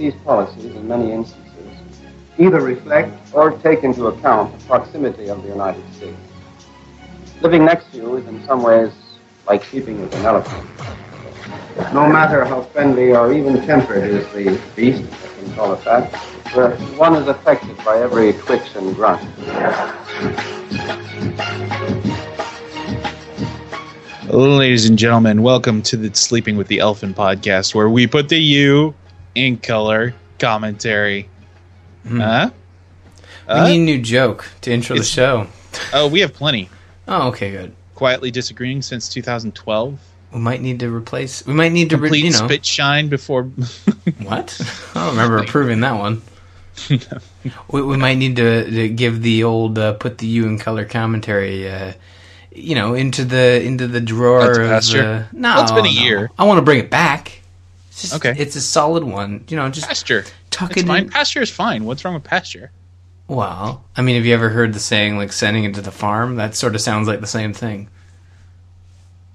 these policies, in many instances, either reflect or take into account the proximity of the United States. Living next to you is in some ways like sleeping with an elephant. No matter how friendly or even tempered is the beast, I can call it that, one is affected by every twitch and grunt. Ladies and gentlemen, welcome to the Sleeping with the Elephant podcast, where we put the U in color commentary. Hmm. Huh? We Uh? need a new joke to intro the show. Oh, we have plenty. Oh, okay, good. Quietly disagreeing since 2012. We might need to replace. We might need to, re, Complete you know, spit shine before. what? I don't remember approving that one. we, we might need to, to give the old uh, put the U in color commentary. Uh, you know, into the into the drawer That's of, uh, no, well, it's been a no. year. I want to bring it back. It's just, Okay. it's a solid one. You know, just pasture. tuck It's it fine. in. Pasture is fine. What's wrong with pasture? Well, I mean, have you ever heard the saying like sending it to the farm? That sort of sounds like the same thing.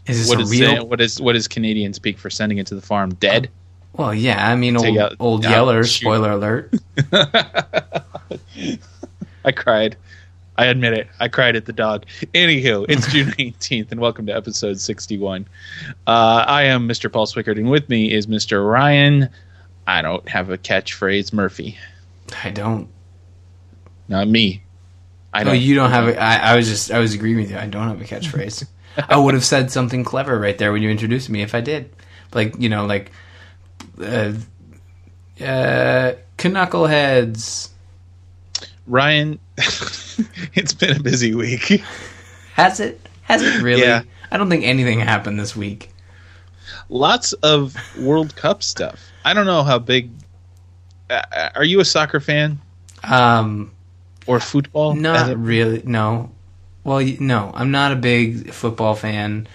Is this What a is real? the- what is what is Canadian speak for sending it to the farm? Dead. Oh, well, yeah, I mean, old, out- old yeah, Yeller, shoot. spoiler alert. I cried. I admit it. I cried at the dog. Anywho, it's June 18th, and welcome to episode 61. Uh, I am Mr. Paul Swickard, and with me is Mr. Ryan. I don't have a catchphrase, Murphy. I don't. Not me. I No, you don't have it. I, I was just, I was agreeing with you. I don't have a catchphrase. I would have said something clever right there when you introduced me if I did. Like, you know, like, uh, uh, knuckleheads. Ryan, it's been a busy week. Has it? Has it really? Yeah. I don't think anything happened this week. Lots of World Cup stuff. I don't know how big. Uh, are you a soccer fan Um, or football? Not really. No. Well, no. I'm not a big football fan.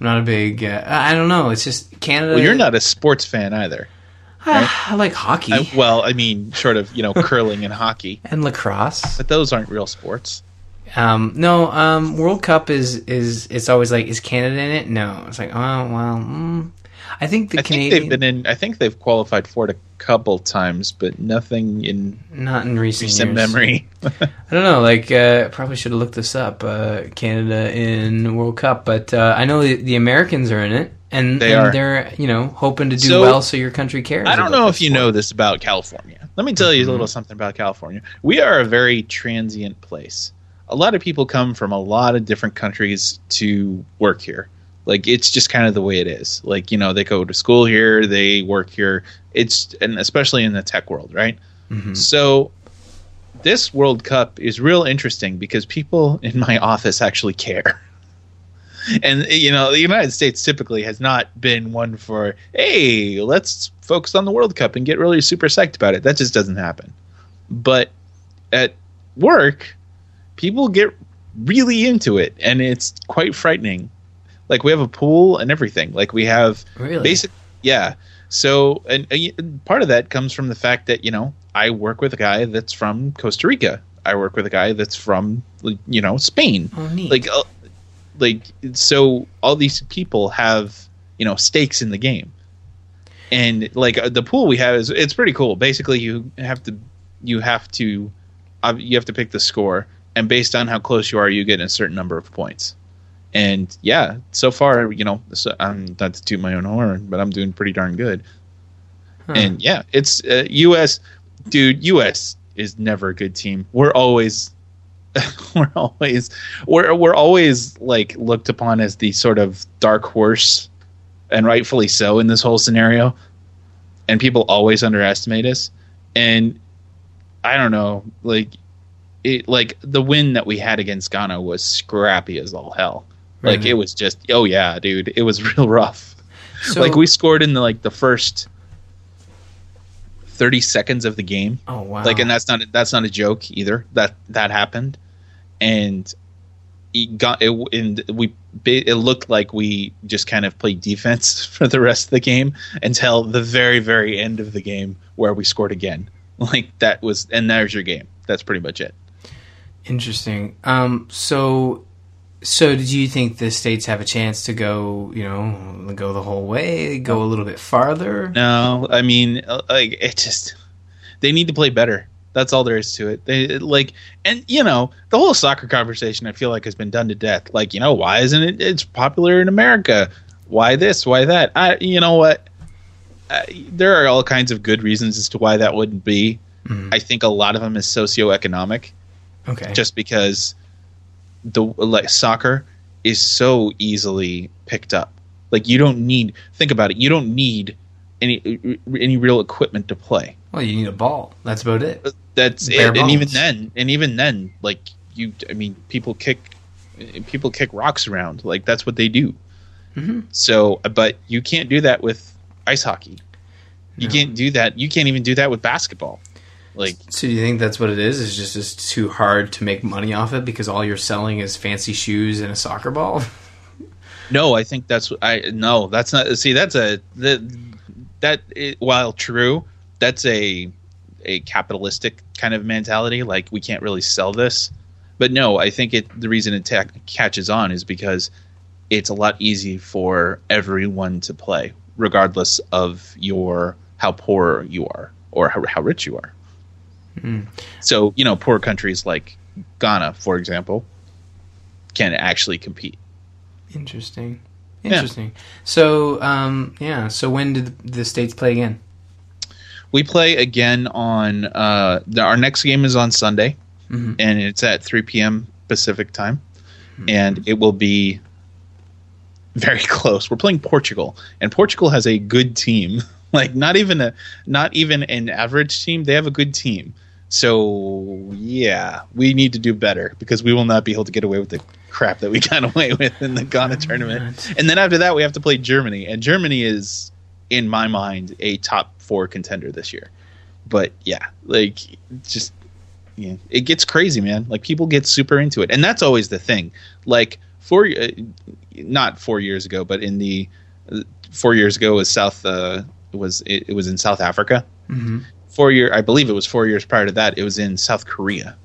I'm not a big. Uh, I I don't know. It's just Canada. well, you're not a sports fan either. I like hockey I, well, I mean, sort of, you know, curling and hockey, and lacrosse. but those aren't real sports. Um, no. Um, World Cup is is it's always like is Canada in it? No. It's like oh well. Mm. I think the I think they've been in. I think they've qualified for it a couple times, but nothing in not in recent, recent years. memory. I don't know. Like, uh, probably should have looked this up. Uh, Canada in World Cup, but uh, I know the, the Americans are in it, and, They and are. they're you know hoping to do So, well, so your country cares. I don't know if you sport. know this about California. Let me tell you a little something about California. We are a very transient place. A lot of people come from a lot of different countries to work here. Like it's just kind of the way it is. Like you know, they go to school here, they work here. It's and especially in the tech world, right? Mhm. So this World Cup is real interesting because people in my office actually care. And you know, the United States typically has not been one for, hey, let's focus on the World Cup and get really super psyched about it. That just doesn't happen. But at work, people get really into it and it's quite frightening. Like we have a pool and everything. Like we have Really? basic yeah so and, and part of that comes from the fact that you know i work with a guy that's from costa rica i work with a guy that's from you know spain Oh, neat. like uh, like so all these people have you know stakes in the game. And like uh, the pool we have is it's pretty cool. Basically you have to you have to uh, you have to pick the score and based on how close you are you get a certain number of points. And yeah so far you know so i'm not to toot my own horn but i'm doing pretty darn good. Huh. and yeah it's uh, us dude us is never a good team. We're always we're always we're we're always like looked upon as the sort of dark horse and rightfully so in this whole scenario. And people always underestimate us. And i don't know like it like the win that we had against ghana was scrappy as all hell. Like it was just oh yeah dude it was real rough. So- like we scored in the like the first 30 seconds of the game. Oh wow. like and that's not that's not a joke either. That that happened and it got it and we it looked like we just kind of played defense for the rest of the game until the very very end of the game where we scored again like that was and there's your game that's pretty much it Interesting. Um, so So, do you think the states have a chance to go, you know, go the whole way, go a little bit farther? No, I mean, uh, like it just they need to play better. That's all there is to it. They like, and you know, the whole soccer conversation I feel like has been done to death. Like, you know, why isn't it? It's popular in America. Why this? Why that? I, you know what? Uh, there are all kinds of good reasons as to why that wouldn't be. I think a lot of them is socioeconomic. Okay. just because the like soccer is so easily picked up. Like you don't need think about it. You don't need any any real equipment to play. Well, you need a ball. That's about it. That's Bare it. And even then, and even then, like you, I mean, people kick people kick rocks around. Like that's what they do. Mhm. So, but you can't do that with ice hockey. You No. can't do that. You can't even do that with basketball. Like So, do you think that's what it is? Is just it's too hard to make money off it because all you're selling is fancy shoes and a soccer ball? No, I think that's I no, that's not. See, that's a that that i- while true, that's a a capitalistic kind of mentality. Like we can't really sell this, but no, I think it. The reason it ta- catches on is because it's a lot easy for everyone to play, regardless of your how poor you are or how, how rich you are. So you know, poor countries like Ghana, for example, can actually compete. Interesting. Yeah. Interesting. So, um, yeah. So, when did the states play again? We play again on uh, our next game is on Sunday, Mhm. and it's at 3 p.m. Pacific time, and it will be very close. We're playing Portugal, and Portugal has a good team. Like not even a not even an average team. They have a good team. So yeah, we need to do better because we will not be able to get away with the crap that we got away with in the Ghana tournament. And then after that, we have to play Germany, and Germany is, in my mind, a top four contender this year. But yeah, like just yeah, it gets crazy, man. Like people get super into it, and that's always the thing. Like four, uh, not four years ago, but in the uh, four years ago was South uh, was it, it was in South Africa. Mm-hmm. Four year, I believe it was four years prior to that. It was in South Korea,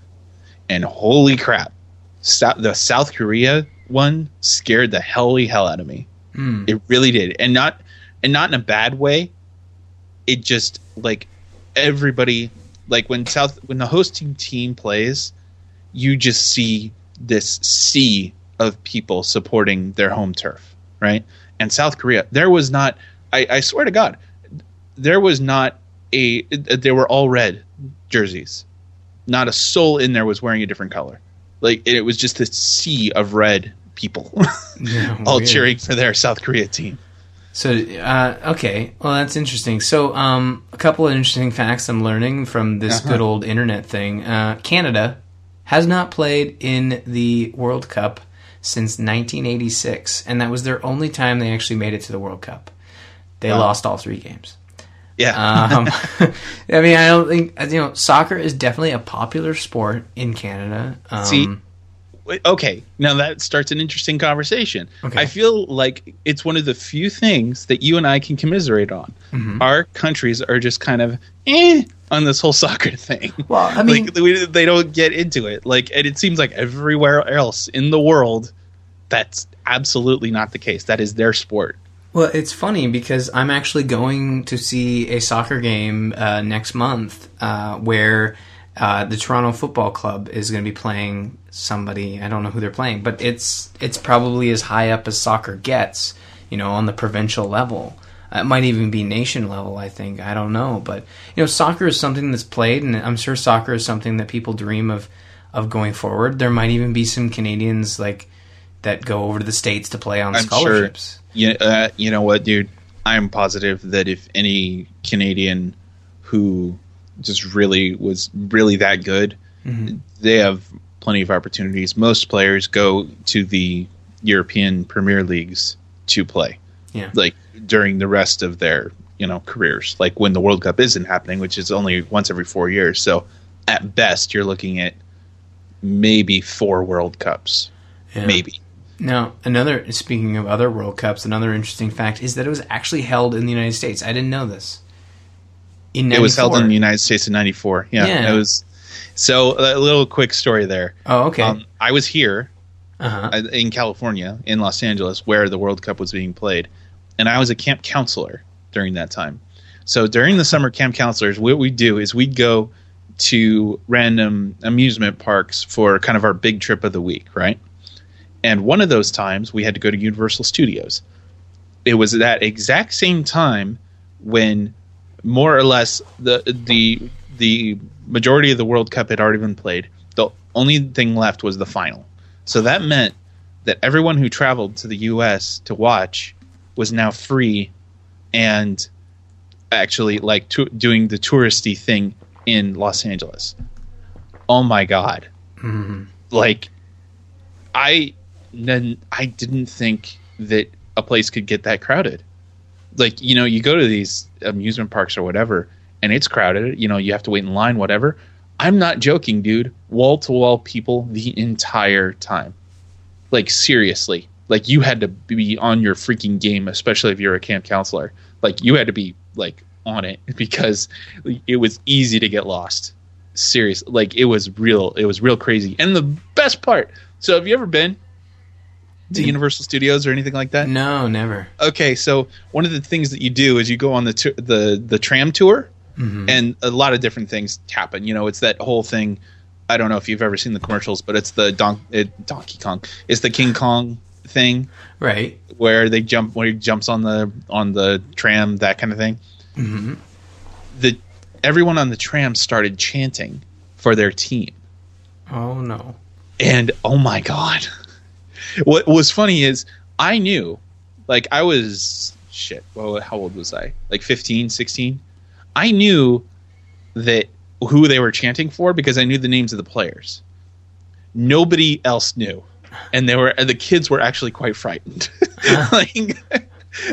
and holy crap, South, the South Korea one scared the helly hell out of me. Mm. It really did, and not and not in a bad way. It just like everybody like when South when the hosting team plays, you just see this sea of people supporting their home turf, right? And South Korea, there was not. I, I swear to God, there was not a. They were all red jerseys. Not a soul in there was wearing a different color. Like it was just this sea of red people Yeah, all weird. cheering for their South Korea team. So, uh, okay, well, that's interesting. So, um, a couple of interesting facts I'm learning from this Uh-huh. good old internet thing. Uh, Canada has not played in the World Cup since 1986, and that was their only time they actually made it to the World Cup. They Wow. lost all three games. Yeah. Um, I mean, I don't think you know. Soccer is definitely a popular sport in Canada. Um, See, okay, now that starts an interesting conversation. Okay. I feel like it's one of the few things that you and I can commiserate on. Mm-hmm. Our countries are just kind of eh on this whole soccer thing. Well, I mean- like, we, they don't get into it. Like, and it seems like everywhere else in the world, that's absolutely not the case. That is their sport. Well, it's funny because I'm actually going to see a soccer game uh, next month uh, where uh, the Toronto Football Club is going to be playing somebody. I don't know who they're playing, but it's it's probably as high up as soccer gets. You know, on the provincial level. It might even be nation level. I think I don't know, but you know, soccer is something that's played, and I'm sure soccer is something that people dream of of going forward. There might even be some Canadians like that go over to the states to play on I'm scholarships. sure. You, uh, you know what, dude? I'm positive that if any Canadian who just really was really that good, mm-hmm. they have plenty of opportunities. Most players go to the European Premier Leagues to play. Yeah. Like during the rest of their, you know, careers. Like when the World Cup isn't happening, which is only once every 4 years. So at best you're looking at maybe 4 World Cups. Yeah. Maybe. Now, another speaking of other World Cups, another interesting fact is that it was actually held in the United States. I didn't know this. In It was held in the United States in '94. Yeah, Yeah. it was. So a little quick story there. Oh, okay. Um, I was here Uh-huh. uh, in California, in Los Angeles, where the World Cup was being played, and I was a camp counselor during that time. So during the summer camp counselors, what we do is we'd go to random amusement parks for kind of our big trip of the week, right? And one of those times we had to go to Universal Studios. It was that exact same time when more or less the the the majority of the World Cup had already been played. The only thing left was the final. So that meant that everyone who traveled to the US to watch was now free and actually like to, doing the touristy thing in Los Angeles. Oh my god. Mm-hmm. Like I then I didn't think that a place could get that crowded. Like, you know, you go to these amusement parks or whatever and it's crowded, you know, you have to wait in line whatever. I'm not joking, dude. Wall to wall people the entire time. Like seriously. Like you had to be on your freaking game, especially if you're a camp counselor. Like you had to be like on it because it was easy to get lost. Serious, like it was real. It was real crazy. And the best part. So have you ever been to Universal Studios or anything like that? No, never. Okay, so one of the things that you do is you go on the tu- the the tram tour, mm-hmm. and a lot of different things happen. You know, it's that whole thing. I don't know if you've ever seen the commercials, but it's the Don- it, Donkey Kong. It's the King Kong thing Right. where they jump where he jumps on the on the tram, that kind of thing. Mm-hmm. The everyone on the tram started chanting for their team, Oh no. and oh my god, what was funny is I knew, like I was shit. Well, how old was I? Like 15, 16? I knew that who they were chanting for because I knew the names of the players. Nobody else knew, and they were and the kids were actually quite frightened. like, Is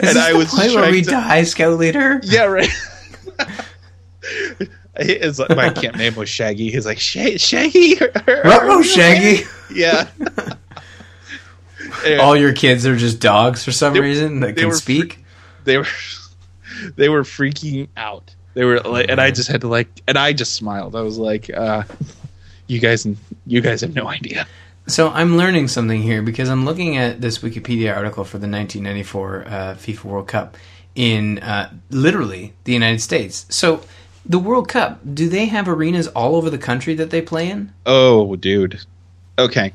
and I was where we to- die, scout leader. Yeah, right. It's like, my camp name was Shaggy. He's like Sha- Shaggy. Ruh-roh, Shaggy. Yeah. Yeah. All your kids are just dogs for some They- reason that can speak. they were they were freaking out. They were like, and I just had to like, and I just smiled. I was like, uh, "You guys, you guys have no idea." So I'm learning something here because I'm looking at this Wikipedia article for the 1994 uh, FIFA World Cup in uh, literally the United States. So the World Cup, do they have arenas all over the country that they play in? Oh, dude. Okay.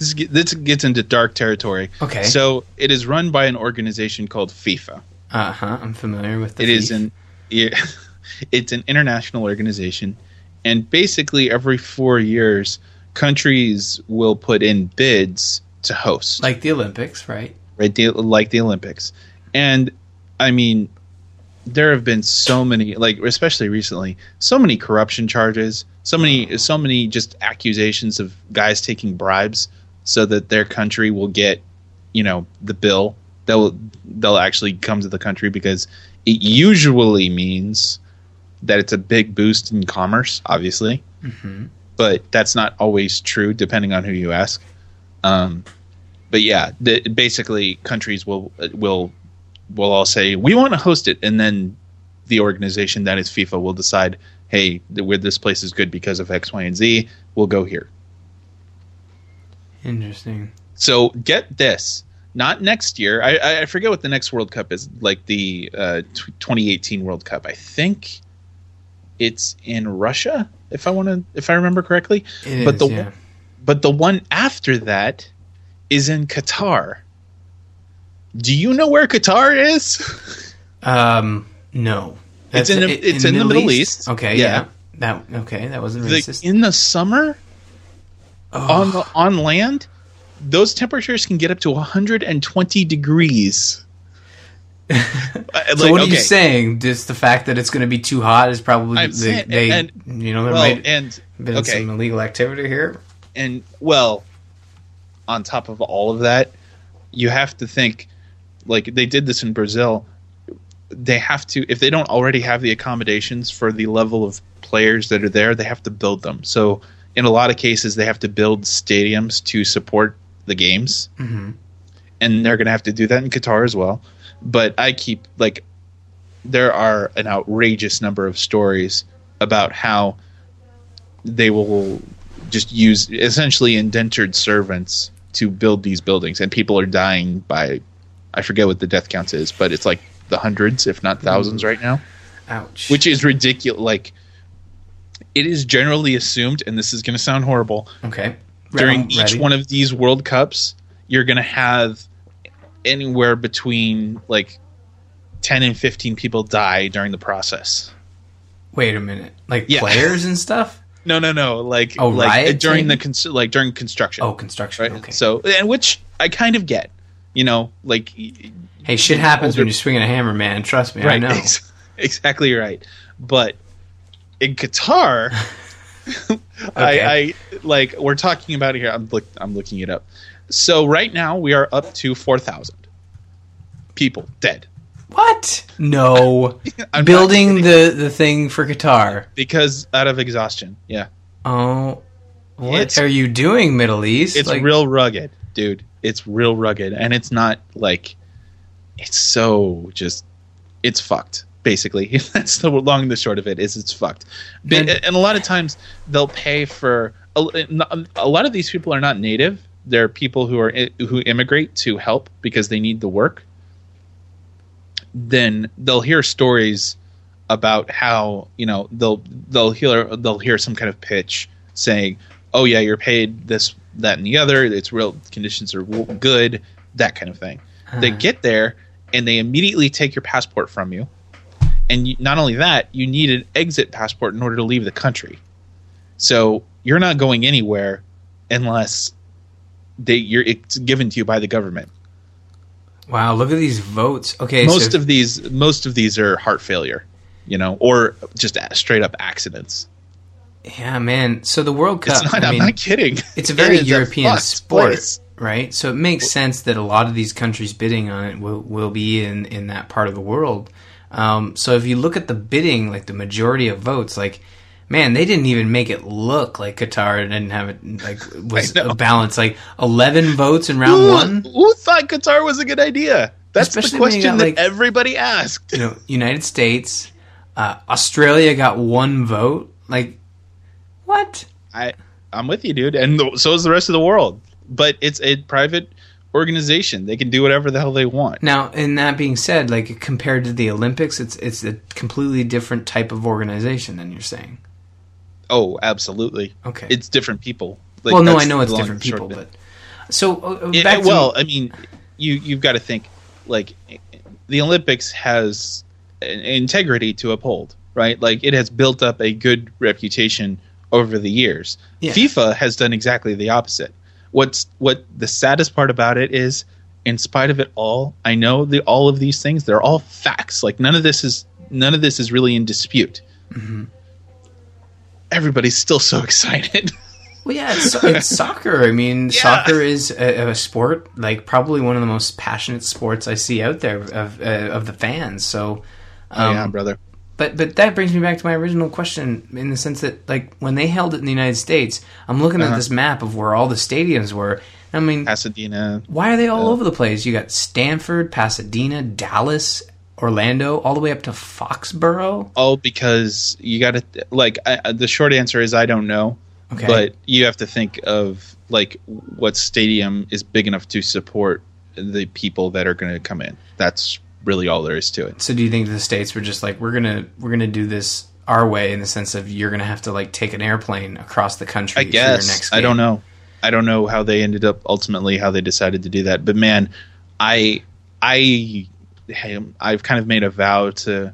This, this gets into dark territory. Okay. So it is run by an organization called FIFA. Uh huh. I'm familiar with the. It is an it, it's an international organization, and basically every four years, countries will put in bids to host, like the Olympics, right? right? The, like the Olympics, and I mean, there have been so many, like especially recently, so many corruption charges, so many, so many just accusations of guys taking bribes so that their country will get, you know, the bill. They'll they'll actually come to the country because it usually means that it's a big boost in commerce, obviously, but that's not always true depending on who you ask. Um, but yeah, the, basically, countries will will will all say we want to host it, and then the organization that is FIFA will decide, hey, where this place is good because of X, Y, and Z. We'll go here. Interesting. So get this. Not next year. I- I, forget what the next World Cup is. Like the uh, t- 2018 World Cup. I think it's in Russia. If I want to, if I remember correctly. It but is, the yeah. one, but the one after that is in Qatar. Do you know where Qatar is? Um, no. It's in the- it- it's in the Middle East. Okay, Yeah. yeah. That okay. That wasn't The- racist. in the summer on the, on land, those temperatures can get up to 120 degrees. Uh, so what are you saying? Just the fact that it's going to be too hot is probably I'm they, saying- they and- you know there Well, might and been okay, some illegal activity here. and well, on top of all of that, you have to think like they did this in Brazil. They have to if they don't already have the accommodations for the level of players that are there, they have to build them. So in a lot of cases, they have to build stadiums to support the games, Mhm. and they're going to have to do that in Qatar as well. But I keep like there are an outrageous number of stories about how they will just use essentially indentured servants to build these buildings, and people are dying by, I forget what the death count is, but it's like the hundreds, if not thousands, right now, Ouch. which is ridiculous. Like, it is generally assumed, and this is going to sound horrible, okay. during I'm each ready. one of these World Cups, you're going to have anywhere between like 10 and 15 people die during the process. Wait a minute. Like Yeah. players and stuff? No, no, no. Like, Oh, like during the cons- like during construction. Oh, construction. right. Okay. So, and which I kind of get. You know, like hey, shit happens older- when you're swinging a hammer, man. Trust me, I know. ex- exactly right. But in Qatar, I, I like we're talking about it here. I'm look, I'm looking it up. So right now we are up to four thousand people dead. What? No. I'm Building the the thing for Qatar. because out of exhaustion. Yeah, Oh, what It's- are you doing, Middle East? it's Like, real rugged, dude. It's real rugged, and it's not like it's so just it's fucked. Basically, that's the long and the short of it. Is it's fucked, And- and a lot of times they'll pay for a, a lot of these people are not native. They're people who are who immigrate to help because they need the work. Then they'll hear stories about how you know they'll they'll hear they'll hear some kind of pitch saying, "Oh yeah, you're paid this, that, and the other. It's real conditions are good, that kind of thing." They Uh-huh. get there and they immediately take your passport from you, and you, not only that, you need an exit passport in order to leave the country. So you're not going anywhere unless they you're it's given to you by the government. wow, look at these votes. Okay, most so of these most of these are heart failure, you know, or just straight up accidents. yeah, man. So the World Cup. It's not. I I'm mean, not kidding. it's a very It European fucked sport, place. right? So it makes sense that a lot of these countries bidding on it will will be in in that part of the world. Um, so if you look at the bidding, like the majority of votes, like man, they didn't even make it look like Qatar didn't have it like was a balance. Like eleven votes in round Who, one. who thought Qatar was a good idea? That's Especially the question got, that like- everybody asked. You know, United States, uh, Australia got one vote. Like what? I I'm with you, dude, and th- so is the rest of the world. But it's a private organization; they can do whatever the hell they want. Now, and that being said, like compared to the Olympics, it's it's a completely different type of organization than you're saying. Oh, absolutely. Okay. It's different people. Like, well, no, I know it's different people, but so uh, uh, Yeah, back to well, I mean, you you've got to think like the Olympics has integrity to uphold, right? Like it has built up a good reputation over the years. Yeah. FIFA has done exactly the opposite. What's what the saddest part about it is, in spite of it all, I know the all of these things they're all facts. Like none of this is none of this is really in dispute. Mm-hmm. Everybody's still so excited. well, yeah, it's, it's soccer. I mean, Yeah. soccer is a, a sport like probably one of the most passionate sports I see out there of uh, of the fans. So, oh um, yeah, brother. But but that brings me back to my original question in the sense that like when they held it in the United States, I'm looking Uh-huh. at this map of where all the stadiums were. I mean, Pasadena. why are they all over the place? You got Stanford, Pasadena, Dallas, Orlando, all the way up to Foxborough. Oh, because you got to like I, I- the short answer is I don't know, Okay. but you have to think of like what stadium is big enough to support the people that are going to come in. That's really all there is to it. So do you think the states were just like we're gonna we're gonna do this our way in the sense of you're gonna have to like take an airplane across the country I for your guess I don't know. I don't know how they ended up ultimately how they decided to do that. But man, I I I've kind of made a vow to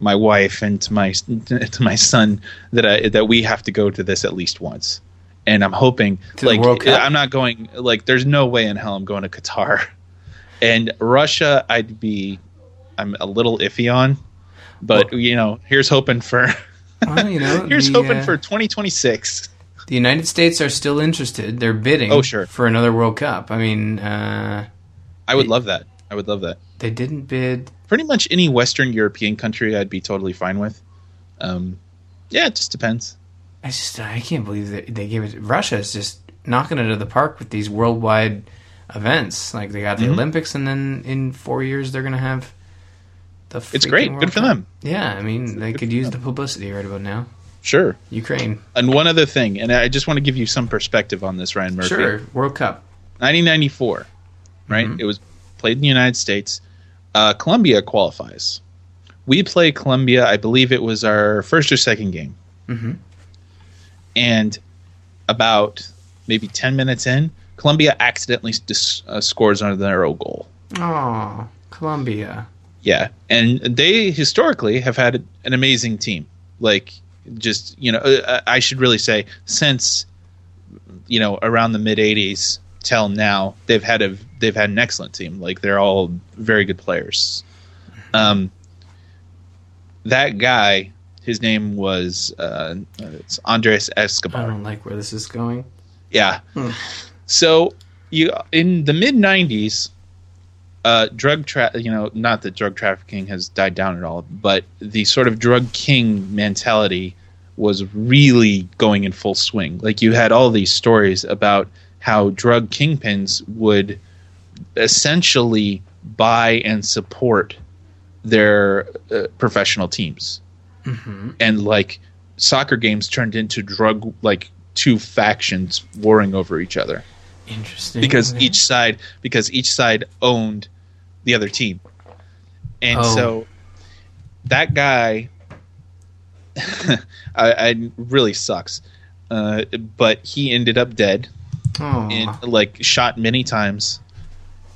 my wife and to my to my son that I that we have to go to this at least once. And I'm hoping To like? I'm not going like there's no way in hell I'm going to Qatar. And Russia I'd be I'm a little iffy on. But you know, here's hoping for Well, you know, here's the, hoping uh, for 2026. the United States are still interested. They're bidding Oh, sure. for another World Cup. I mean, uh, I would love that. I would love that. they didn't bid. Pretty much any Western European country, I'd be totally fine with. Um, yeah, it just depends. I just I can't believe that they gave it. Russia is just knocking it out of the park with these worldwide events. Like they got the Mhm. Olympics, and then in four years they're gonna have the. It's great. Good for them. Yeah, I mean they could use the publicity right about now. Sure. Ukraine, And one other thing, and I just want to give you some perspective on this, Ryan Murphy. sure. World Cup. 1994, right? Mhm. It was played in the United States. Uh, Colombia qualifies. We play Colombia. I believe it was our first or second game, hmm and about maybe 10 minutes in, Colombia accidentally dis- uh, scores own goal. Oh, Colombia. Yeah, and they historically have had an amazing team. Like, just you know, uh, I should really say since you know around the mid '80s till now, they've had a they've had an excellent team. Like, they're all very good players. Um, that guy, his name was uh, it's Andres Escobar. I don't like where this is going. Yeah. Hmm. So you in the mid '90s, uh, drug tra- you know, not that drug trafficking has died down at all, but the sort of drug king mentality was really going in full swing. Like you had all these stories about how drug kingpins would essentially buy and support their uh, professional teams. Hmm and like soccer games turned into drug like two factions warring over each other Interesting. because each side because each side owned the other team and Oh. so that guy I, I really sucks uh, but he ended up dead Oh. and like shot many times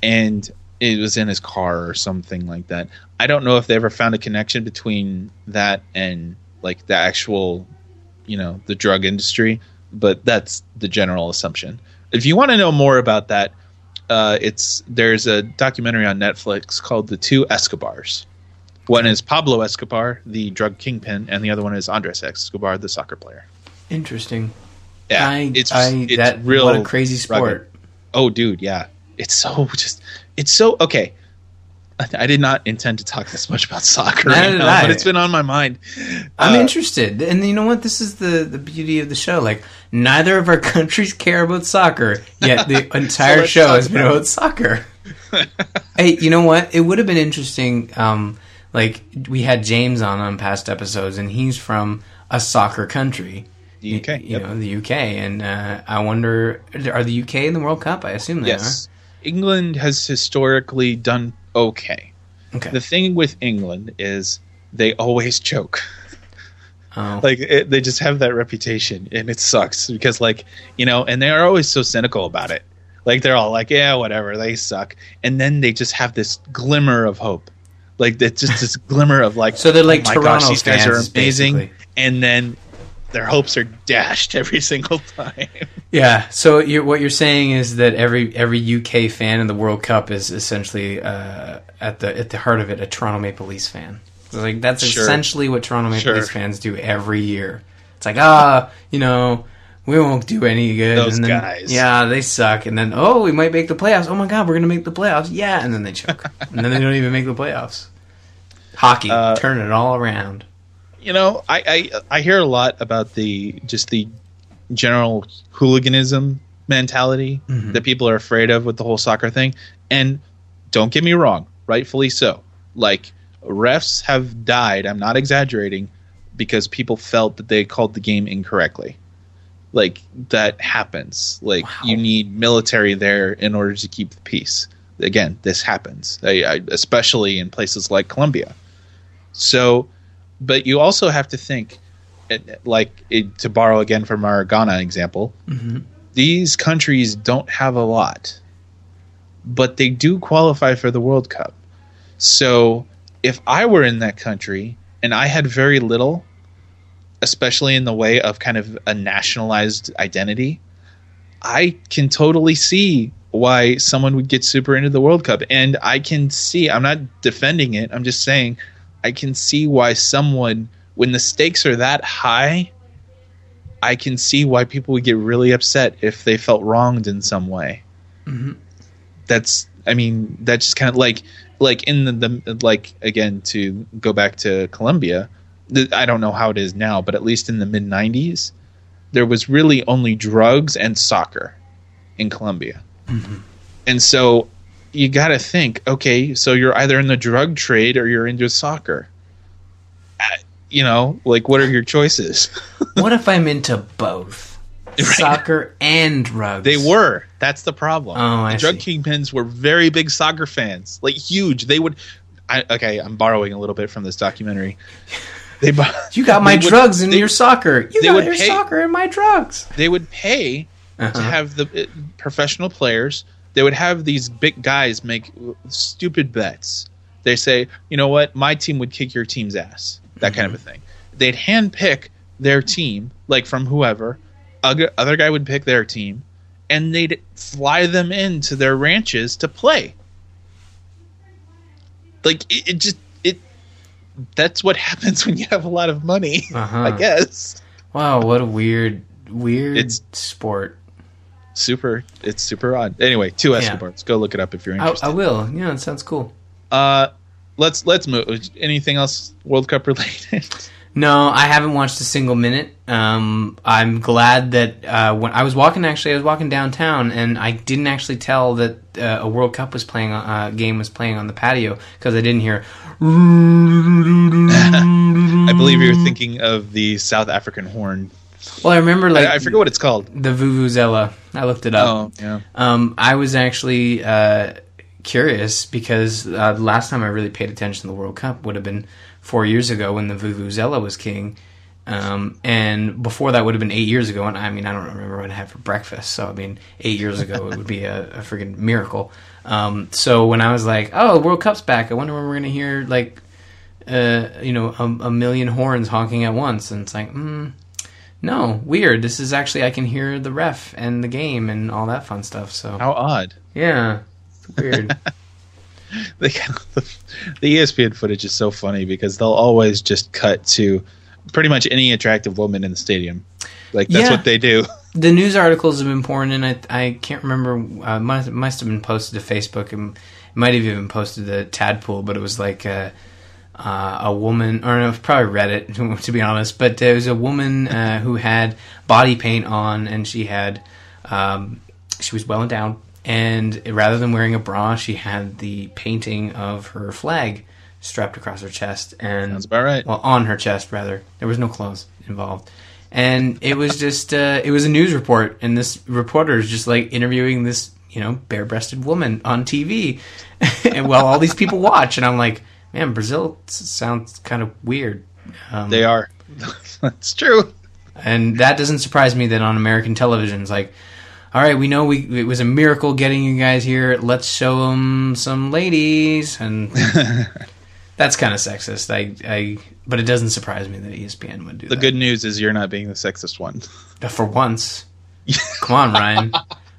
and it was in his car or something like that i don't know if they ever found a connection between that and like the actual you know the drug industry but that's the general assumption if you want to know more about that uh, it's there's a documentary on netflix called the two escobars one is pablo escobar the drug kingpin and the other one is andres escobar the soccer player Interesting. yeah I, it's, I, it's that, real What a crazy sport. rugged. Oh, dude, yeah. It's so just. It's so okay. I, did not intend to talk this much about soccer, right now, but it's been on my mind. I'm Uh, interested, and you know what? This is the the beauty of the show. Like neither of our countries care about soccer, yet the entire let's show has been about about soccer. hey, you know what? It would have been interesting. Um, like we had James on on past episodes, and he's from a soccer country. The UK, you yep. know, the UK, and uh, I wonder, are the UK in the World Cup? I assume they are. England has historically done okay. Okay. The thing with England is they always choke. oh. Like it, they just have that reputation, and it sucks because, like you know, and they are always so cynical about it. Like they're all like, "Yeah, whatever, they suck," and then they just have this glimmer of hope. Like it's just this glimmer of like, So they're like oh Toronto gosh, these guys are amazing, basically. and then their hopes are dashed every single time. Yeah. So you're, what you're saying is that every every UK fan in the World Cup is essentially uh, at the at the heart of it a Toronto Maple Leafs fan. So like that's Sure. essentially what Toronto Maple Sure. Leafs fans do every year. It's like ah, you know, we won't do any good. Those and then, guys. Yeah, they suck. And then oh, we might make the playoffs. Oh my god, we're gonna make the playoffs. Yeah, and then they choke. and then they don't even make the playoffs. Hockey, Uh, turn it all around. You know, I, I I hear a lot about the just the general hooliganism mentality Mhm. that people are afraid of with the whole soccer thing. And don't get me wrong, rightfully so. Like refs have died, I'm not exaggerating, because people felt that they called the game incorrectly. Like that happens. Like Wow. you need military there in order to keep the peace. Again, this happens, I, I, especially in places like Colombia. So, but you also have to think, like it, to borrow again from our Ghana example, hmm these countries don't have a lot, but they do qualify for the World Cup. So if I were in that country and I had very little, especially in the way of kind of a nationalized identity, I can totally see why someone would get super into the World Cup. And I can see, I'm not defending it, I'm just saying, I can see why someone, when the stakes are that high, I can see why people would get really upset if they felt wronged in some way. Mhm. That's, I mean, that's just kind of like, like in the, the like again to go back to Colombia. th- I don't know how it is now, but at least in the mid '90s, there was really only drugs and soccer in Colombia, and so you got to think, okay, so you're either in the drug trade or you're into soccer. Uh, You know, like what are your choices? what if I'm into both? soccer and drugs. They were. That's the problem. Oh, I drug see. kingpins were very big soccer fans, like huge. They would. I, okay, I'm borrowing a little bit from this documentary. They You got my would- drugs in they- your soccer. You got your pay- soccer and my drugs. They would pay to Uh-huh. have the uh, professional players. They would have these big guys make stupid bets. They say, you know what, my team would kick your team's ass. That kind of a Mm-hmm. thing. They'd handpick their team, like from whoever. Other, other guy would pick their team, and they'd fly them into their ranches to play. Like it, it just it. That's what happens when you have a lot of money. Uh-huh. I guess. Wow, what a weird, weird It's- sport. Super it's super odd anyway two escobars go look it up if you're I, interested I will. Yeah, it sounds cool. uh let's let's move anything else world cup related No, I haven't watched a single minute. Um, I'm glad that uh, when I was walking, actually, I was walking downtown, and I didn't actually tell that uh, a World Cup was playing, uh, game was playing on the patio because I didn't hear. i believe you're thinking of the south african horn Well, I remember like I, I forget what it's called the vuvuzela. I looked it up. oh yeah Um, I was actually uh, curious because uh, the last time I really paid attention to the World Cup would have been four years ago when the Vuvuzela was king. Um, and before that would have been eight years ago. And I mean, I don't remember what I had for breakfast. So, I mean, eight years ago, it would be a, a freaking miracle. Um, so when I was like, oh, World Cup's back, I wonder when we're going to hear, like, uh, you know, a, a million horns honking at once. And it's like, mm, no, weird. This is actually, I can hear the ref and the game and all that fun stuff. So, how odd yeah, it's weird. the, the espn footage is so funny because they'll always just cut to pretty much any attractive woman in the stadium like that's Yeah. what they do the news articles have been pouring in. I, I can't remember. Uh, must, must have been posted to Facebook and it might have even posted to Tadpool, but it was like a, uh, a woman, or no, it was probably Reddit, to be honest. But there was a woman uh, who had body paint on, and she had um, she was well endowed, and rather than wearing a bra, she had the painting of her flag strapped across her chest, and Sounds about right. well, on her chest rather. There was no clothes involved, and it was just uh, it was a news report, and this reporter is just like interviewing this you know bare-breasted woman on TV, and while all these people watch, and I'm like, man, Brazil sounds kind of weird. Um, they are that's true and that doesn't surprise me that on American television, it's like, all right, we know we it was a miracle getting you guys here. Let's show them some ladies, and that's kind of sexist. I, I, but it doesn't surprise me that ESPN would do the that. good news is you're not being the sexist one for once. Come on, Ryan.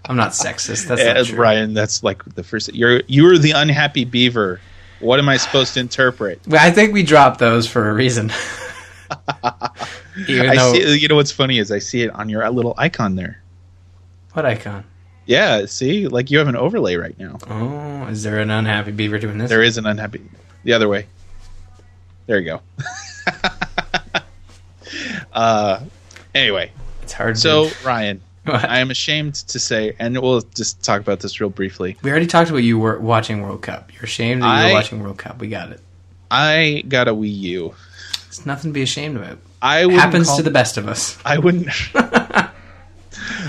I'm not sexist. That's not true. Ryan, that's like the first. You're you're the unhappy beaver. What am I supposed to interpret? I think we dropped those for a reason. Even I though, see. You know what's funny is I see it on your little icon there. what icon? Yeah, see, like you have an overlay right now. Oh, is there an unhappy beaver doing this? There is an unhappy. The other way. There you go. uh, anyway, It's hard. To So Ryan? I am ashamed to say, and we'll just talk about this real briefly. we already talked about you were watching World Cup. You're ashamed that you I- were watching World Cup. We got it. I got a Wii U. It's nothing to be ashamed about. I Happens call- to the best of us. I wouldn't.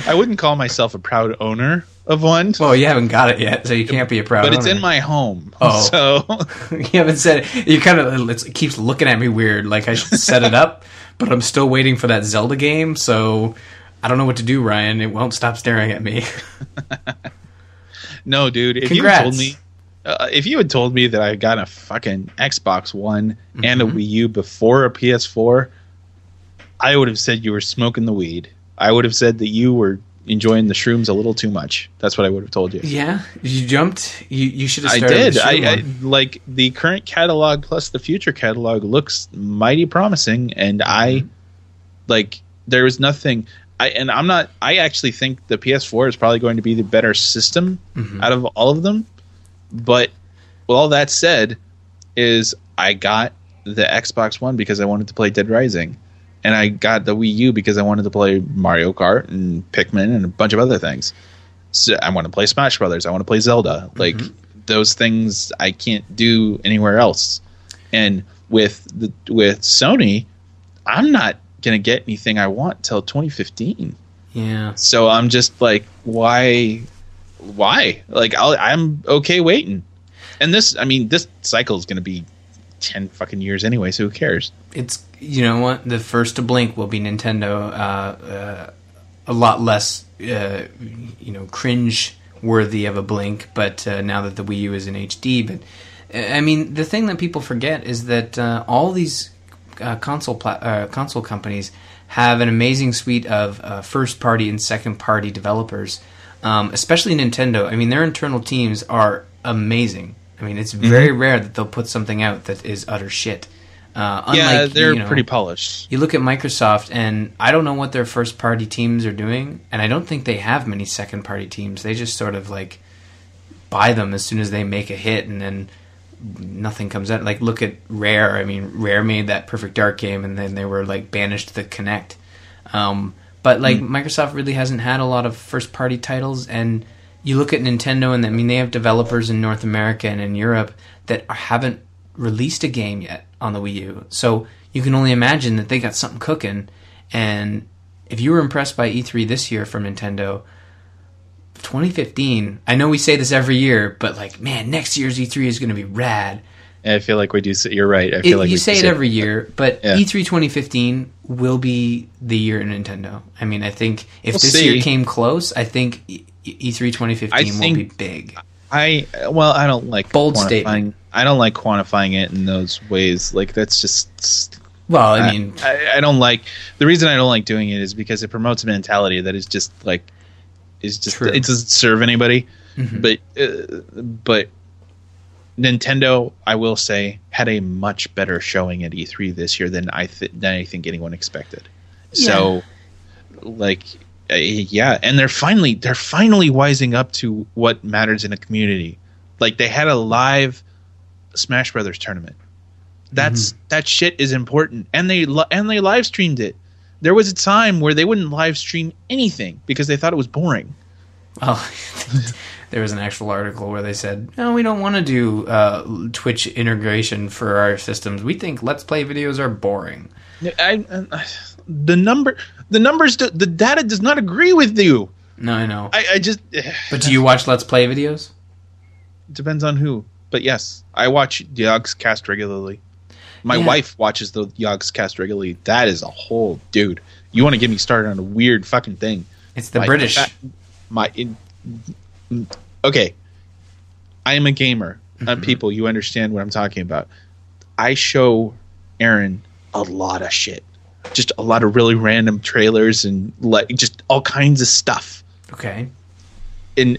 I wouldn't call myself a proud owner of one, Well, you haven't got it yet, so you can't be a proud. but it's in my home. Oh. So you haven't said it. You kind of it keeps looking at me weird, like I should set it up, but I'm still waiting for that Zelda game. So I don't know what to do, Ryan. It won't stop staring at me. no, dude. If you had told me, uh, if you had told me that I got a fucking Xbox One and Mm-hmm. a Wii U before a PS4, I would have said you were smoking the weed. I would have said that you were enjoying the shrooms a little too much. That's what I would have told you. yeah, you jumped. You you should have I did. I, I like the current catalog plus the future catalog looks mighty promising, and I Mm-hmm. like there was nothing. I and I'm not. I actually think the PS4 is probably going to be the better system Mm-hmm. out of all of them. But with all that said, is I got the Xbox One because I wanted to play Dead Rising, and I got the Wii U because I wanted to play Mario Kart and Pikmin and a bunch of other things. So I want to play Smash Brothers. I want to play Zelda. Like those things, I can't do anywhere else. And with the with Sony, I'm not gonna get anything I want till 2015. Yeah. So I'm just like, why, why? Like I'll, I'm okay waiting. And this, I mean, this cycle is going to be ten fucking years anyway. So who cares? It's you know what the first to blink will be Nintendo. Uh, uh, a lot less, uh, you know, cringe worthy of a blink. But uh, now that the Wii U is in HD, but I mean, the thing that people forget is that uh, all these uh, console pla- uh, console companies have an amazing suite of uh, first party and second party developers. Um, especially Nintendo. I mean, their internal teams are amazing. I mean, it's very rare that they'll put something out that is utter shit. Uh, yeah, they're you know, pretty polished. you look at Microsoft, and I don't know what their first party teams are doing, and I don't think they have many second party teams. They just sort of like buy them as soon as they make a hit, and then nothing comes out. Like look at Rare. I mean, Rare made that Perfect Dark game, and then they were like banished to the Kinect. Um, but like Microsoft really hasn't had a lot of first party titles, and you look at Nintendo, and I mean they have developers in North America and in Europe that haven't released a game yet on the Wii U. So you can only imagine that they got something cooking. And if you were impressed by E3 this year from Nintendo, 2015, I know we say this every year, but like, man, next year's E3 is going to be rad. I feel like we do. You're right. I It- feel like you we say it every year, but Yeah. E3 2015 will be the year in Nintendo. I mean, I think if We'll this see. year came close, I think E- E3 2015 I will be big. I well, I don't like Bold statement. I don't like quantifying it in those ways. Like that's just. Well, I mean, I, I don't like the reason I don't like doing it is because it promotes a mentality that is just like is just True. it doesn't serve anybody. Mhm. But uh, but Nintendo, I will say, had a much better showing at E3 this year than I th- than I think anyone expected. So, like, uh, yeah, and they're finally they're finally wising up to what matters in a community. Like they had a live Smash Brothers tournament. That's that shit is important, and they and they live streamed it. There was a time where they wouldn't live stream anything because they thought it was boring. Well, there was an actual article where they said, "No, we don't want to do uh, Twitch integration for our systems. We think Let's Play videos are boring." I, I, the number, the numbers, do, the data does not agree with you. No, I know. I, I just but do you watch Let's Play videos? depends on who. But yes, I watch Yogscast regularly. My Yeah. wife watches the Yogscast regularly. That is a whole dude. You want to get me started on a weird fucking thing? It's the My- British. My in, okay. I am a gamer. Mm-hmm. Uh, people, you understand what I'm talking about. I show Aaron a lot of shit, just a lot of really random trailers and like just all kinds of stuff. Okay. And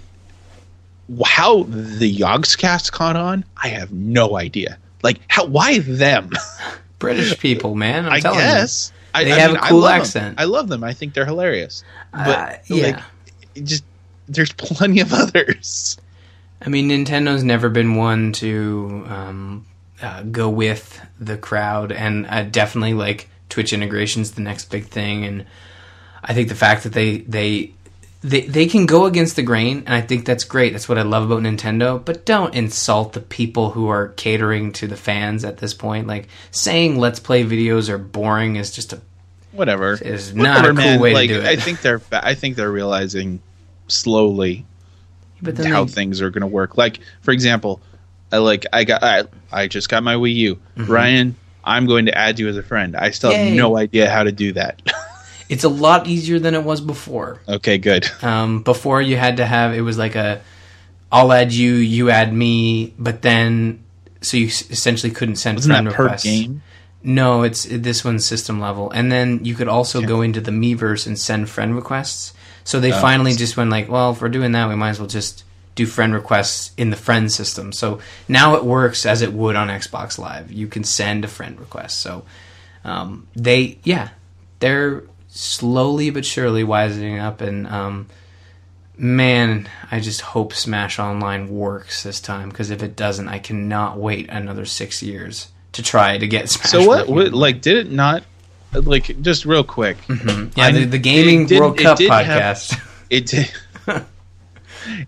how the Yogscast caught on, I have no idea. Like how? Why them? British people, man. I'm I telling guess I, They I have mean, a I cool 'em. accent. I love them. I think they're hilarious. But Uh, yeah. like, just there's plenty of others. I mean, Nintendo's never been one to um, uh, go with the crowd, and uh, definitely like Twitch integration's the next big thing. And I think the fact that they they they they can go against the grain, and I think that's great. That's what I love about Nintendo. But don't insult the people who are catering to the fans at this point. Like saying "Let's Play" videos are boring is just a Whatever Is not a cool man. way to like, do it. I think they're I think they're realizing slowly how they, things are going to work. Like for example, I like I got I, I just got my Wii U. Ryan, I'm going to add you as a friend. I still Mm-hmm. Yay. have no idea how to do that. it's a lot easier than it was before. okay, good. Um, before you had to have it was like a I'll add you, you add me, but then so you essentially couldn't send Wasn't friend that per requests. game? No, it's this one's system level, and then you could also go into the Miiverse and send friend requests. So they Oh, finally just went like, well, if we're doing that, we might as well just do friend requests in the friend system. So now it works as it would on Xbox Live. You can send a friend request. So um, they, yeah, they're slowly but surely wising up, and um, man, I just hope Smash Online works this time because if it doesn't, I cannot wait another six years to try to get Smash. So what, what? Like, did it not? Like, just real quick. Yeah, I- the, the Gaming World Cup did have- podcast. It did.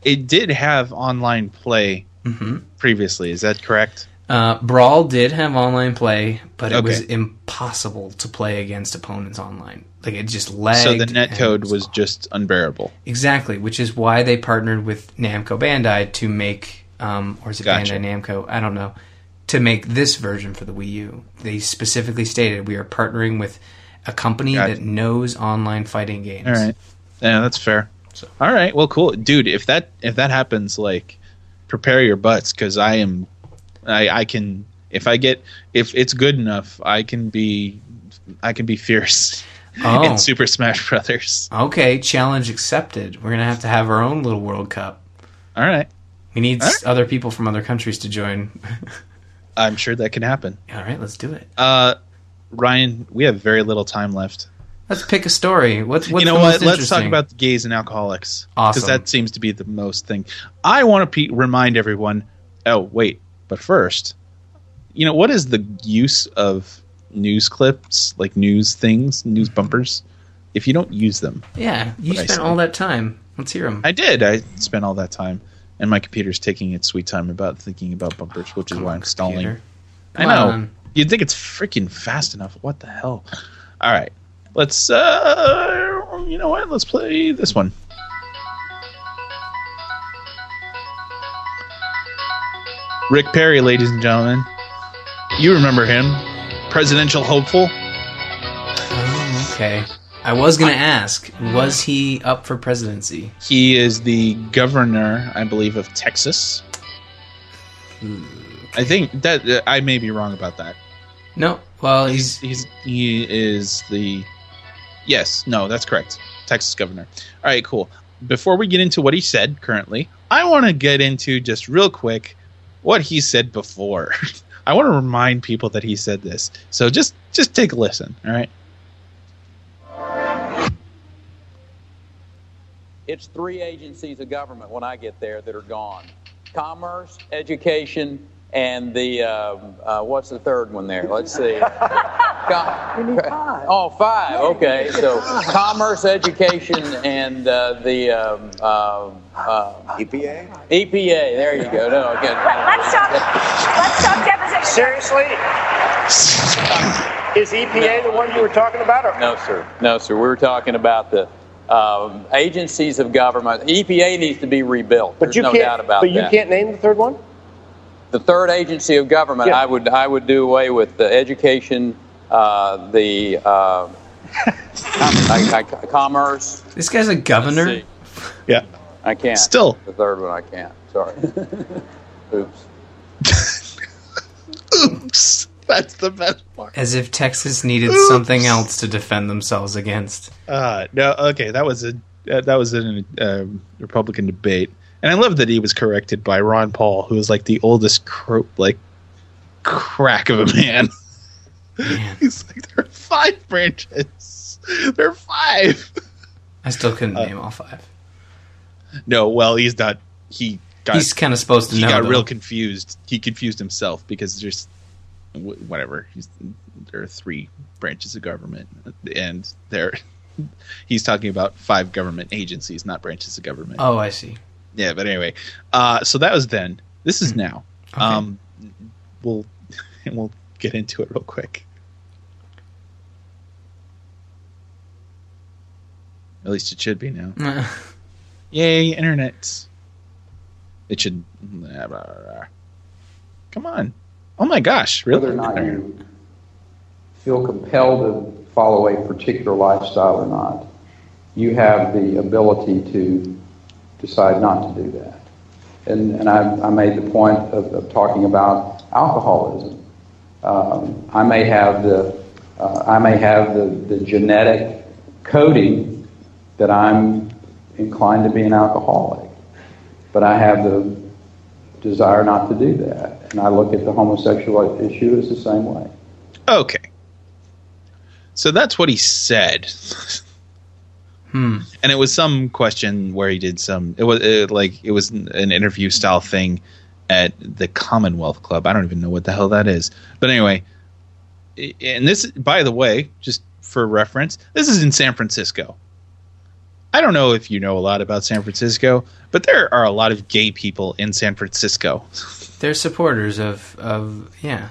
it did have online play hmm previously. Is that correct? Uh, Brawl did have online play, but it was impossible to play against opponents online. Like it just lagged. So the netcode it was just unbearable. exactly, which is why they partnered with Namco Bandai to make, um, or is it Gotcha. Bandai Namco? I don't know. To make this version for the Wii U, they specifically stated we are partnering with a company Gotcha. that knows online fighting games. All right. Yeah, that's fair. So- All right. Well, cool, dude. If that if that happens, like, prepare your butts because I am, I I can if I get if it's good enough, I can be, I can be fierce Oh. in Super Smash Brothers. Okay, challenge accepted. We're gonna have to have our own little World Cup. All right. We need s other people from other countries to join. I'm sure that can happen. All right, let's do it. Uh, Ryan, we have very little time left. Let's pick a story. What's, what's you know what? Let's talk about the gays and alcoholics Awesome. that seems to be the most thing. I want to pe- remind everyone. Oh wait, but first, you know what is the use of news clips, like news things, news bumpers? If you don't use them, Yeah, you spent all that time. Let's hear them. I did. I spent all that time, and my computer's taking its sweet time about thinking about bumpers, which is why I'm stalling. I know. on. You'd think it's freaking fast enough. What the hell? All right. Let's uh you know what? Let's play this one. Rick Perry, ladies and gentlemen. You remember him. Presidential hopeful. Oh, okay. I was gonna ask, was he up for presidency? He is the governor, I believe, of Texas. I think that uh, I may be wrong about that. No. Well, he's he's he is the yes no that's correct Texas governor. All right, cool. Before we get into what he said currently, I want to get into just real quick what he said before. I want to remind people that he said this. So just just take a listen. All right. It's three agencies of government when I get there that are gone: commerce, education, and the um, uh, what's the third one there? Let's see. Com- Oh, five. Okay, so commerce, education, and uh, the um, uh, uh, EPA? EPA. There you go. No, okay. Let's talk. Let's talk deposition. Seriously? Is EPA the one you were talking about? Or? No, sir. No, sir. We were talking about the um, agencies of government. EPA needs to be rebuilt. But There's you no can't. doubt about that. but you can't name the third one. The third agency of government, Yeah. I would I would do away with the education, uh, the uh, I, I, commerce. this guy's a governor. Yeah. I can't. Still. the third one I can't. Sorry. Oops. Oops. That's the best part. As if Texas needed something else to defend themselves against. Uh, no, okay, that was a uh, that was a uh, Republican debate, and I love that he was corrected by Ron Paul, who is like the oldest cro- like crack of a man. Man, He's like, there are five branches. There are five. I still couldn't Uh, name all five. No, well, he's not. He got He's kind of supposed to he know. He got though. real confused. He confused himself because there's whatever. He's there are three branches of government, and there he's talking about five government agencies, not branches of government. oh, I see. Yeah, but anyway, uh, so that was then. This is now. Okay. Um, we'll and we'll get into it real quick. At least it should be now. Yay, internet! It should. blah, blah, blah. Come on! Oh my gosh! Really? whether or not you feel compelled to follow a particular lifestyle or not. You have the ability to decide not to do that. And, and I, I made the point of, of talking about alcoholism. Um, I may have the uh, I may have the, the genetic coding that I'm inclined to be an alcoholic, but I have the desire not to do that. And I look at the homosexual issue as the same way. Okay. So that's what he said. Hmm. and it was some question where he did some it was uh like it was an interview style thing at the commonwealth club i don't even know what the hell that is but anyway and this by the way just for reference this is in san francisco I don't know if you know a lot about San Francisco, but there are a lot of gay people in San Francisco. They're supporters of of yeah.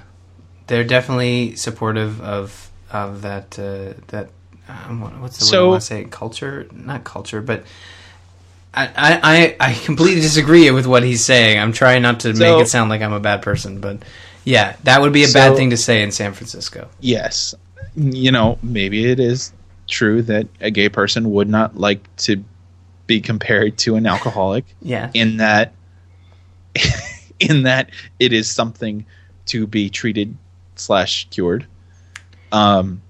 They're definitely supportive of of that uh, that um, what's the word I So- want to say culture not culture but I, I I completely disagree with what he's saying. I'm trying not to So- make it sound like I'm a bad person, but yeah, that would be a bad thing to say in San Francisco. yes, you know, maybe it is true that a gay person would not like to be compared to an alcoholic Yeah, in that in that it is something to be treated slash cured. Um,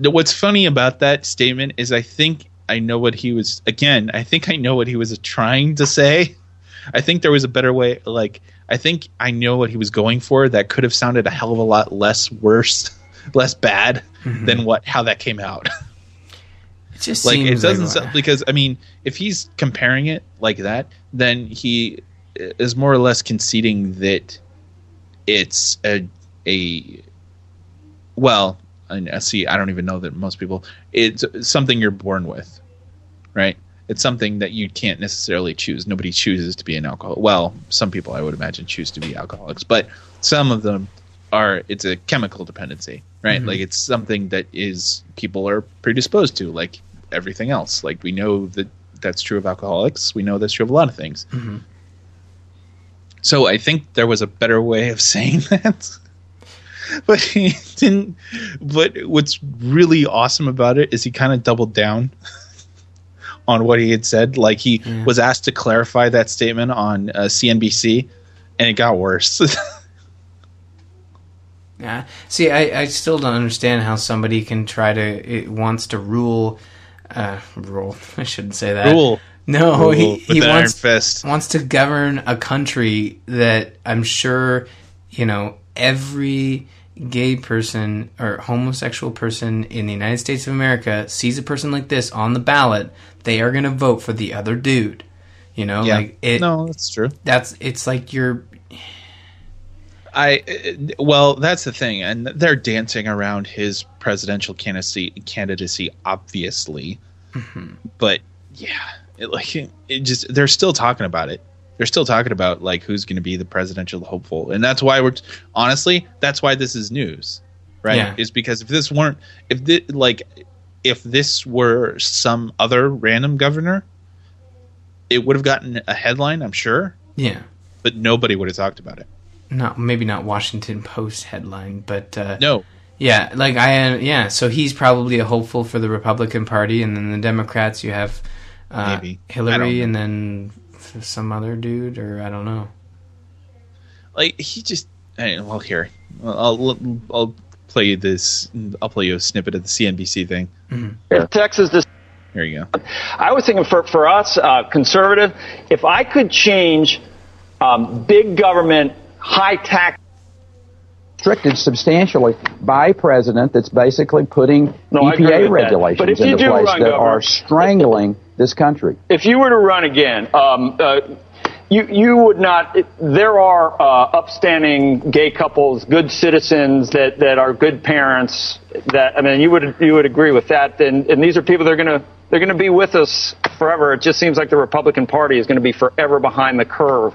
what's funny about that statement is I think I know what he was again. I think I know what he was trying to say. I think there was a better way. Like I think I know what he was going for. That could have sounded a hell of a lot less worse, less bad mm-hmm. than what how that came out. it just like it doesn't like, sound, because I mean, if he's comparing it like that, then he is more or less conceding that it's a a well. And see, I don't even know that most people. It's something you're born with, right? It's something that you can't necessarily choose. Nobody chooses to be an alcoholic. Well, some people I would imagine choose to be alcoholics, but some of them are. It's a chemical dependency, right? Mm-hmm. Like it's something that is people are predisposed to, like everything else. Like we know that that's true of alcoholics. We know that's true of a lot of things. Mm-hmm. So I think there was a better way of saying that. But he didn't. But what's really awesome about it is he kind of doubled down on what he had said. Like he was asked to clarify that statement on uh, CNBC, and it got worse. Yeah. See, I, I still don't understand how somebody can try to it wants to rule. Uh, rule. I shouldn't say that. Rule. No, Rule he he wants fist. wants to govern a country that I'm sure you know every gay person or homosexual person in the United States of America sees a person like this on the ballot, they are going to vote for the other dude. You know, yeah. like it. no, that's true. That's it's like you're I uh, well, that's the thing, and they're dancing around his presidential candidacy. Candidacy, obviously, but yeah, it, like it just they're still talking about it. They're still talking about like who's going to be the presidential hopeful, and that's why we're honestly that's why this is news, right? Yeah. Is because if this weren't if this like if this were some other random governor, it would have gotten a headline, I'm sure, yeah. but nobody would have talked about it. Not maybe not Washington Post headline, but uh, No, Yeah, like I uh, yeah. So he's probably a hopeful for the Republican Party, and then the Democrats you have uh, Maybe. Hillary, and then f- some other dude, or I don't know. like he just eh, well here I'll I'll play you this I'll play you a snippet of the CNBC thing. Texas, this Here you go. I was thinking for, for us, uh, conservative, if I could change um, big government, high tax. restricted substantially by president that's basically putting No, EPA regulations But if you into place run, that Governor- are strangling this country. If you were to run again, um, uh, you you would not. There are uh, upstanding gay couples, good citizens that, that are good parents. That I mean, you would you would agree with that. And, and these are people that are going to they're going to be with us forever. It just seems like the Republican Party is going to be forever behind the curve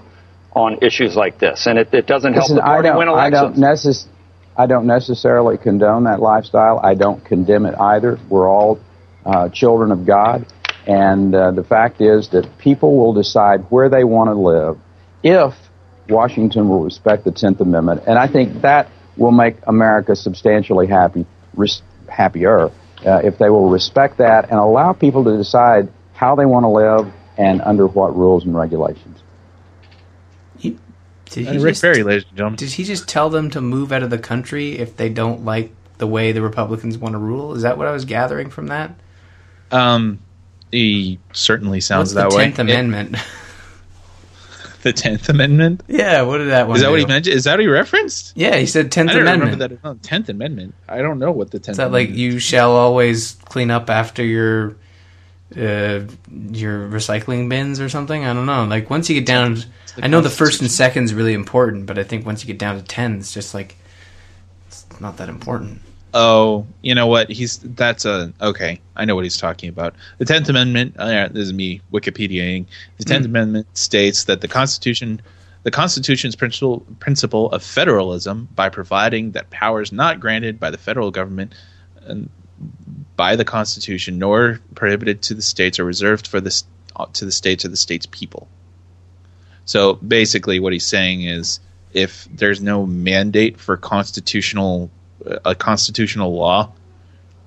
on issues like this, and it, it doesn't help Listen, the I party win I elections. don't necess- I don't necessarily condone that lifestyle. I don't condemn it either. We're all uh, children of God, and uh, the fact is that people will decide where they want to live if Washington will respect the Tenth Amendment, and I think that will make America substantially happy, res- happier uh, if they will respect that and allow people to decide how they want to live and under what rules and regulations. He, did he Rick just, Perry, ladies and gentlemen. Did he just tell them to move out of the country if they don't like the way the Republicans want to rule? Is that what I was gathering from that? Um, he certainly sounds What's the that way. Tenth Amendment? the Tenth Amendment. yeah, what did that one? Is that what he mentioned? Is that what he referenced? Yeah, he said Tenth I didn't Amendment. remember that. Tenth Amendment. I don't know what the Tenth. Is that like Amendment you shall always clean up after your uh, your recycling bins or something? I don't know. Like once you get down, I know the first and Constitution. second is really important, but I think once you get down to ten, it's just like it's not that important. Oh, you know what? He's that's a okay. I know what he's talking about. The Tenth Amendment. Uh, this is me Wikipediaing. The Tenth Amendment states that the Constitution, the Constitution's principle principle of federalism, by providing that powers not granted by the federal government and by the Constitution nor prohibited to the states are reserved for the uh, to the states or the states' people. So basically, what he's saying is, if there's no mandate for constitutional a constitutional law,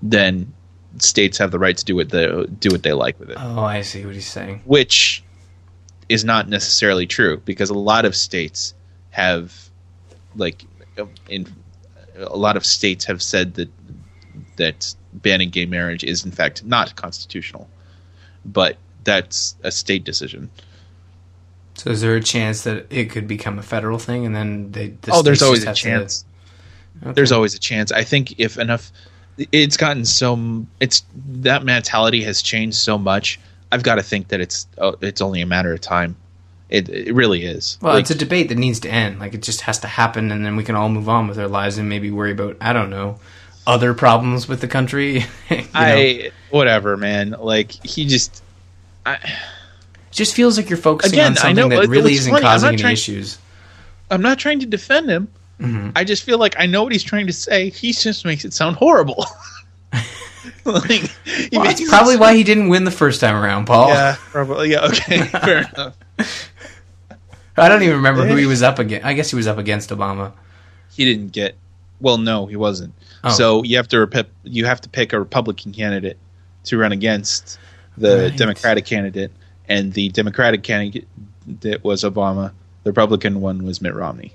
then states have the right to do what they do what they like with it, Oh, I see what he's saying. which is not necessarily true because a lot of states have like in a lot of states have said that that banning gay marriage is in fact not constitutional, but that's a state decision. So is there a chance that it could become a federal thing, and then they? The oh, there's always a have to- chance. Okay. There's always a chance. I think if enough, it's gotten so it's that mentality has changed so much. I've got to think that it's oh, it's only a matter of time. It it really is. Well, Like, it's a debate that needs to end. Like it just has to happen, and then we can all move on with our lives and maybe worry about I don't know other problems with the country. You know? I whatever, man. Like he just. I, it just feels like you're focusing Again, on something know, that really isn't funny, causing any trying- issues. I'm not trying to defend him. Mm-hmm. I just feel like I know what he's trying to say. He just makes it sound horrible. like, Well, that's probably why he didn't win the first time around, Paul. Yeah, probably. Yeah, okay, fair enough. I don't even remember who he was up against. I guess he was up against Obama. He didn't get. Well, no, he wasn't. Oh. So you have to rep- you have to pick a Republican candidate to run against the Right. Democratic candidate, and the Democratic candidate that was Obama. The Republican one was Mitt Romney.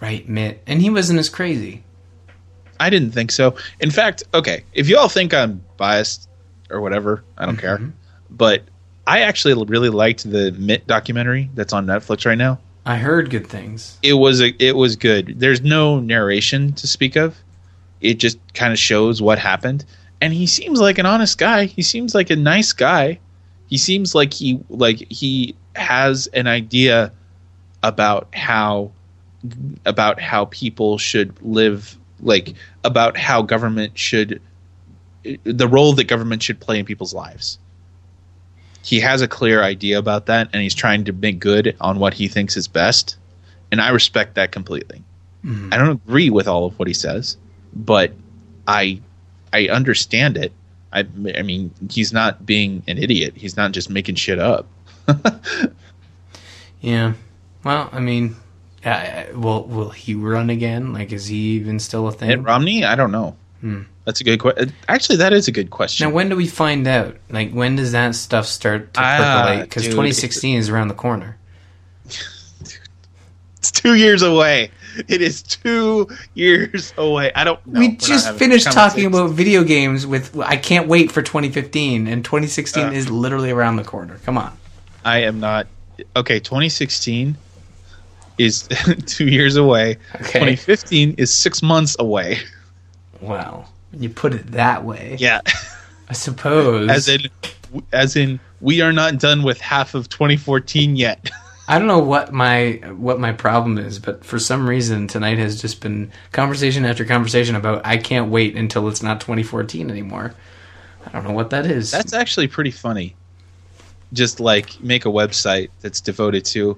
Right, Mitt, and he wasn't as crazy. I didn't think so. In fact, okay, if you all think I'm biased or whatever, I don't care. Mm-hmm. But I actually really liked the Mitt documentary that's on Netflix right now. I heard good things. It was a, it was good. There's no narration to speak of. It just kind of shows what happened, and he seems like an honest guy. He seems like a nice guy. He seems like he like he has an idea about how about how people should live like about how government should the role that government should play in people's lives. He has a clear idea about that and he's trying to make good on what he thinks is best and i respect that completely. Mm-hmm. I don't agree with all of what he says but i i understand it. I i mean he's not being an idiot. He's not just making shit up. Yeah. Well, I mean, uh, will will he run again? Like, is he even still a thing? Mitt Romney? I don't know. That's a good question. Actually, that is a good question. Now, when do we find out? Like, when does that stuff start to Ah, percolate? Because dude. 2016 is around the corner. It's two years away. It is two years away. I don't. know. we just finished talking about video games with. I can't wait for 2015, and 2016 Uh. is literally around the corner. Come on. I am not. Okay, 2016 is two years away. Okay. 2015 is six months away. Wow. When you put it that way, Yeah, I suppose. as in, as in, we are not done with half of 2014 yet. I don't know what my what my problem is, but for some reason tonight has just been conversation after conversation about I can't wait until it's not 2014 anymore. I don't know what that is. That's actually pretty funny. Just like make a website that's devoted to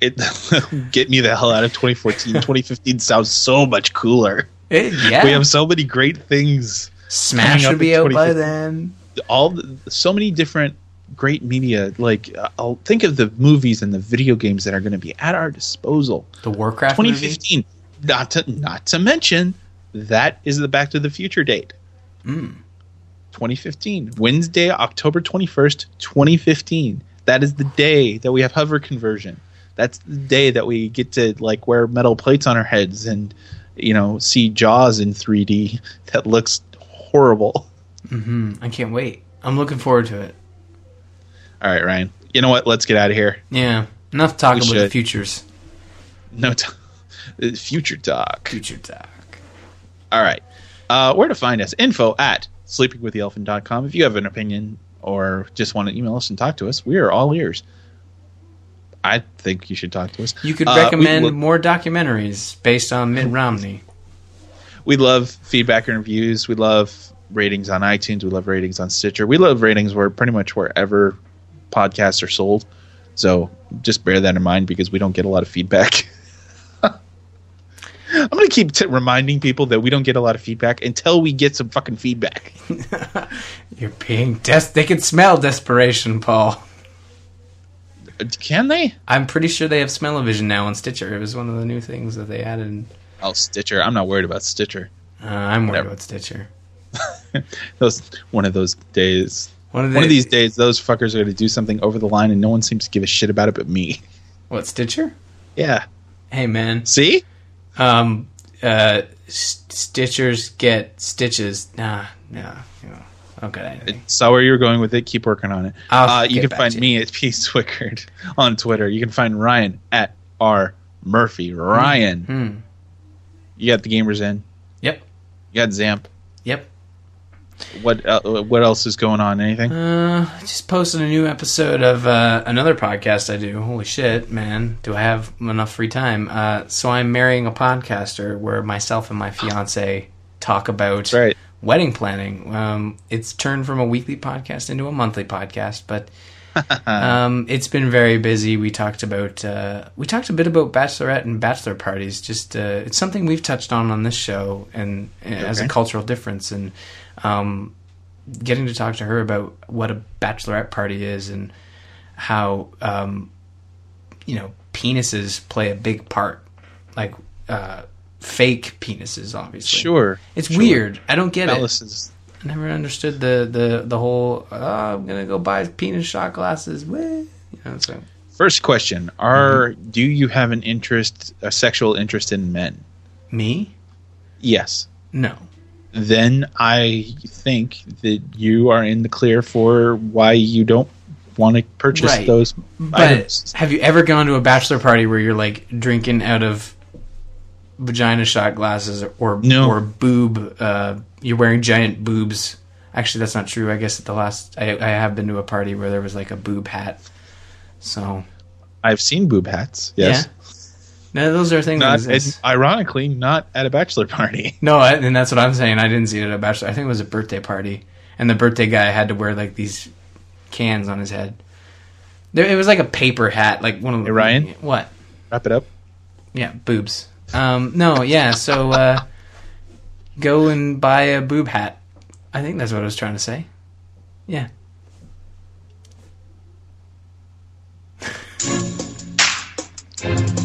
it. get me the hell out of 2014. 2015 sounds so much cooler. It- yeah. We have so many great things. Smash should be out by then. all the, so many different great media like uh, I'll think of the movies and the video games that are going to be at our disposal The Warcraft movie. 2015 not to not to mention that is the back to the future date Mm. 2015 wednesday october 21st 2015 that is the day that we have hover conversion that's the day that we get to like wear metal plates on our heads and you know see jaws in 3d that looks horrible hmm I can't wait. I'm looking forward to it. all right ryan you know what let's get out of here Yeah. Enough talk We about the futures. No, t- future talk. Future talk. All right. Uh, where to find us? Info at sleepingwiththeelephant.com. If you have an opinion or just want to email us and talk to us, we are all ears. I think you should talk to us. You could Uh, recommend will- more documentaries based on Mitt Romney. we love feedback and reviews. We love ratings on iTunes. We love ratings on Stitcher. We love ratings where pretty much wherever podcasts are sold. So just bear that in mind because we don't get a lot of feedback. I'm going to keep t- reminding people that we don't get a lot of feedback until we get some fucking feedback. You're being des- They can smell desperation, Paul. Can they? I'm pretty sure they have smell-o-vision now on Stitcher. It was one of the new things that they added. Oh, Stitcher. I'm not worried about Stitcher. Uh, I'm worried Whatever. about Stitcher. Those one of those days. One of, One of these days, those fuckers are going to do something over the line, and no one seems to give a shit about it but me. What Stitcher? Yeah. Hey man, See? um, uh, s- Stitchers get stitches. Nah, nah. You know, okay. anything. Saw where you were going with it. Keep working on it. Uh, you can find you. me at P Swickard on Twitter. You can find Ryan at R Murphy. Ryan, Hmm. you got the gamers in. Yep. You got Zamp. Yep. What uh, what else is going on? Anything? Uh, I just posted a new episode of uh, another podcast I do. Holy shit, man! Do I have enough free time? Uh, so I'm marrying a podcaster where myself and my fiance talk about right. Wedding planning. Um, it's turned from a weekly podcast into a monthly podcast, but um, it's been very busy. We talked about uh, we talked a bit about bachelorette and bachelor parties. Just uh, it's something we've touched on on this show, and, and as a cultural difference, and um, getting to talk to her about what a bachelorette party is and how um, you know penises play a big part, like uh, fake penises, obviously. Sure. It's Sure. weird. I don't get it. I never understood the the the whole. Oh, I'm gonna go buy penis shot glasses. You know, so First question: Are Mm-hmm. do you have an interest, a sexual interest in men? me? Yes. No. Then I think that you are in the clear for why you don't want to purchase Right. those But items. have you ever gone to a bachelor party where you're like drinking out of vagina shot glasses or No. or boob? Uh, you're wearing giant boobs. Actually, that's not true. I guess at the last I, I have been to a party where there was like a boob hat. So I've seen boob hats. Yes. yeah, no, those are things. Not, that ironically, not at a bachelor party. No, I- and that's what I'm saying. I didn't see it at a bachelor. I think it was a birthday party, and the birthday guy had to wear like these cans on his head. There, it was like a paper hat, like one of the Hey, Ryan? What? Wrap it up. Yeah, boobs. Um, no, yeah. So uh, go and buy a boob hat. I think that's what I was trying to say. Yeah.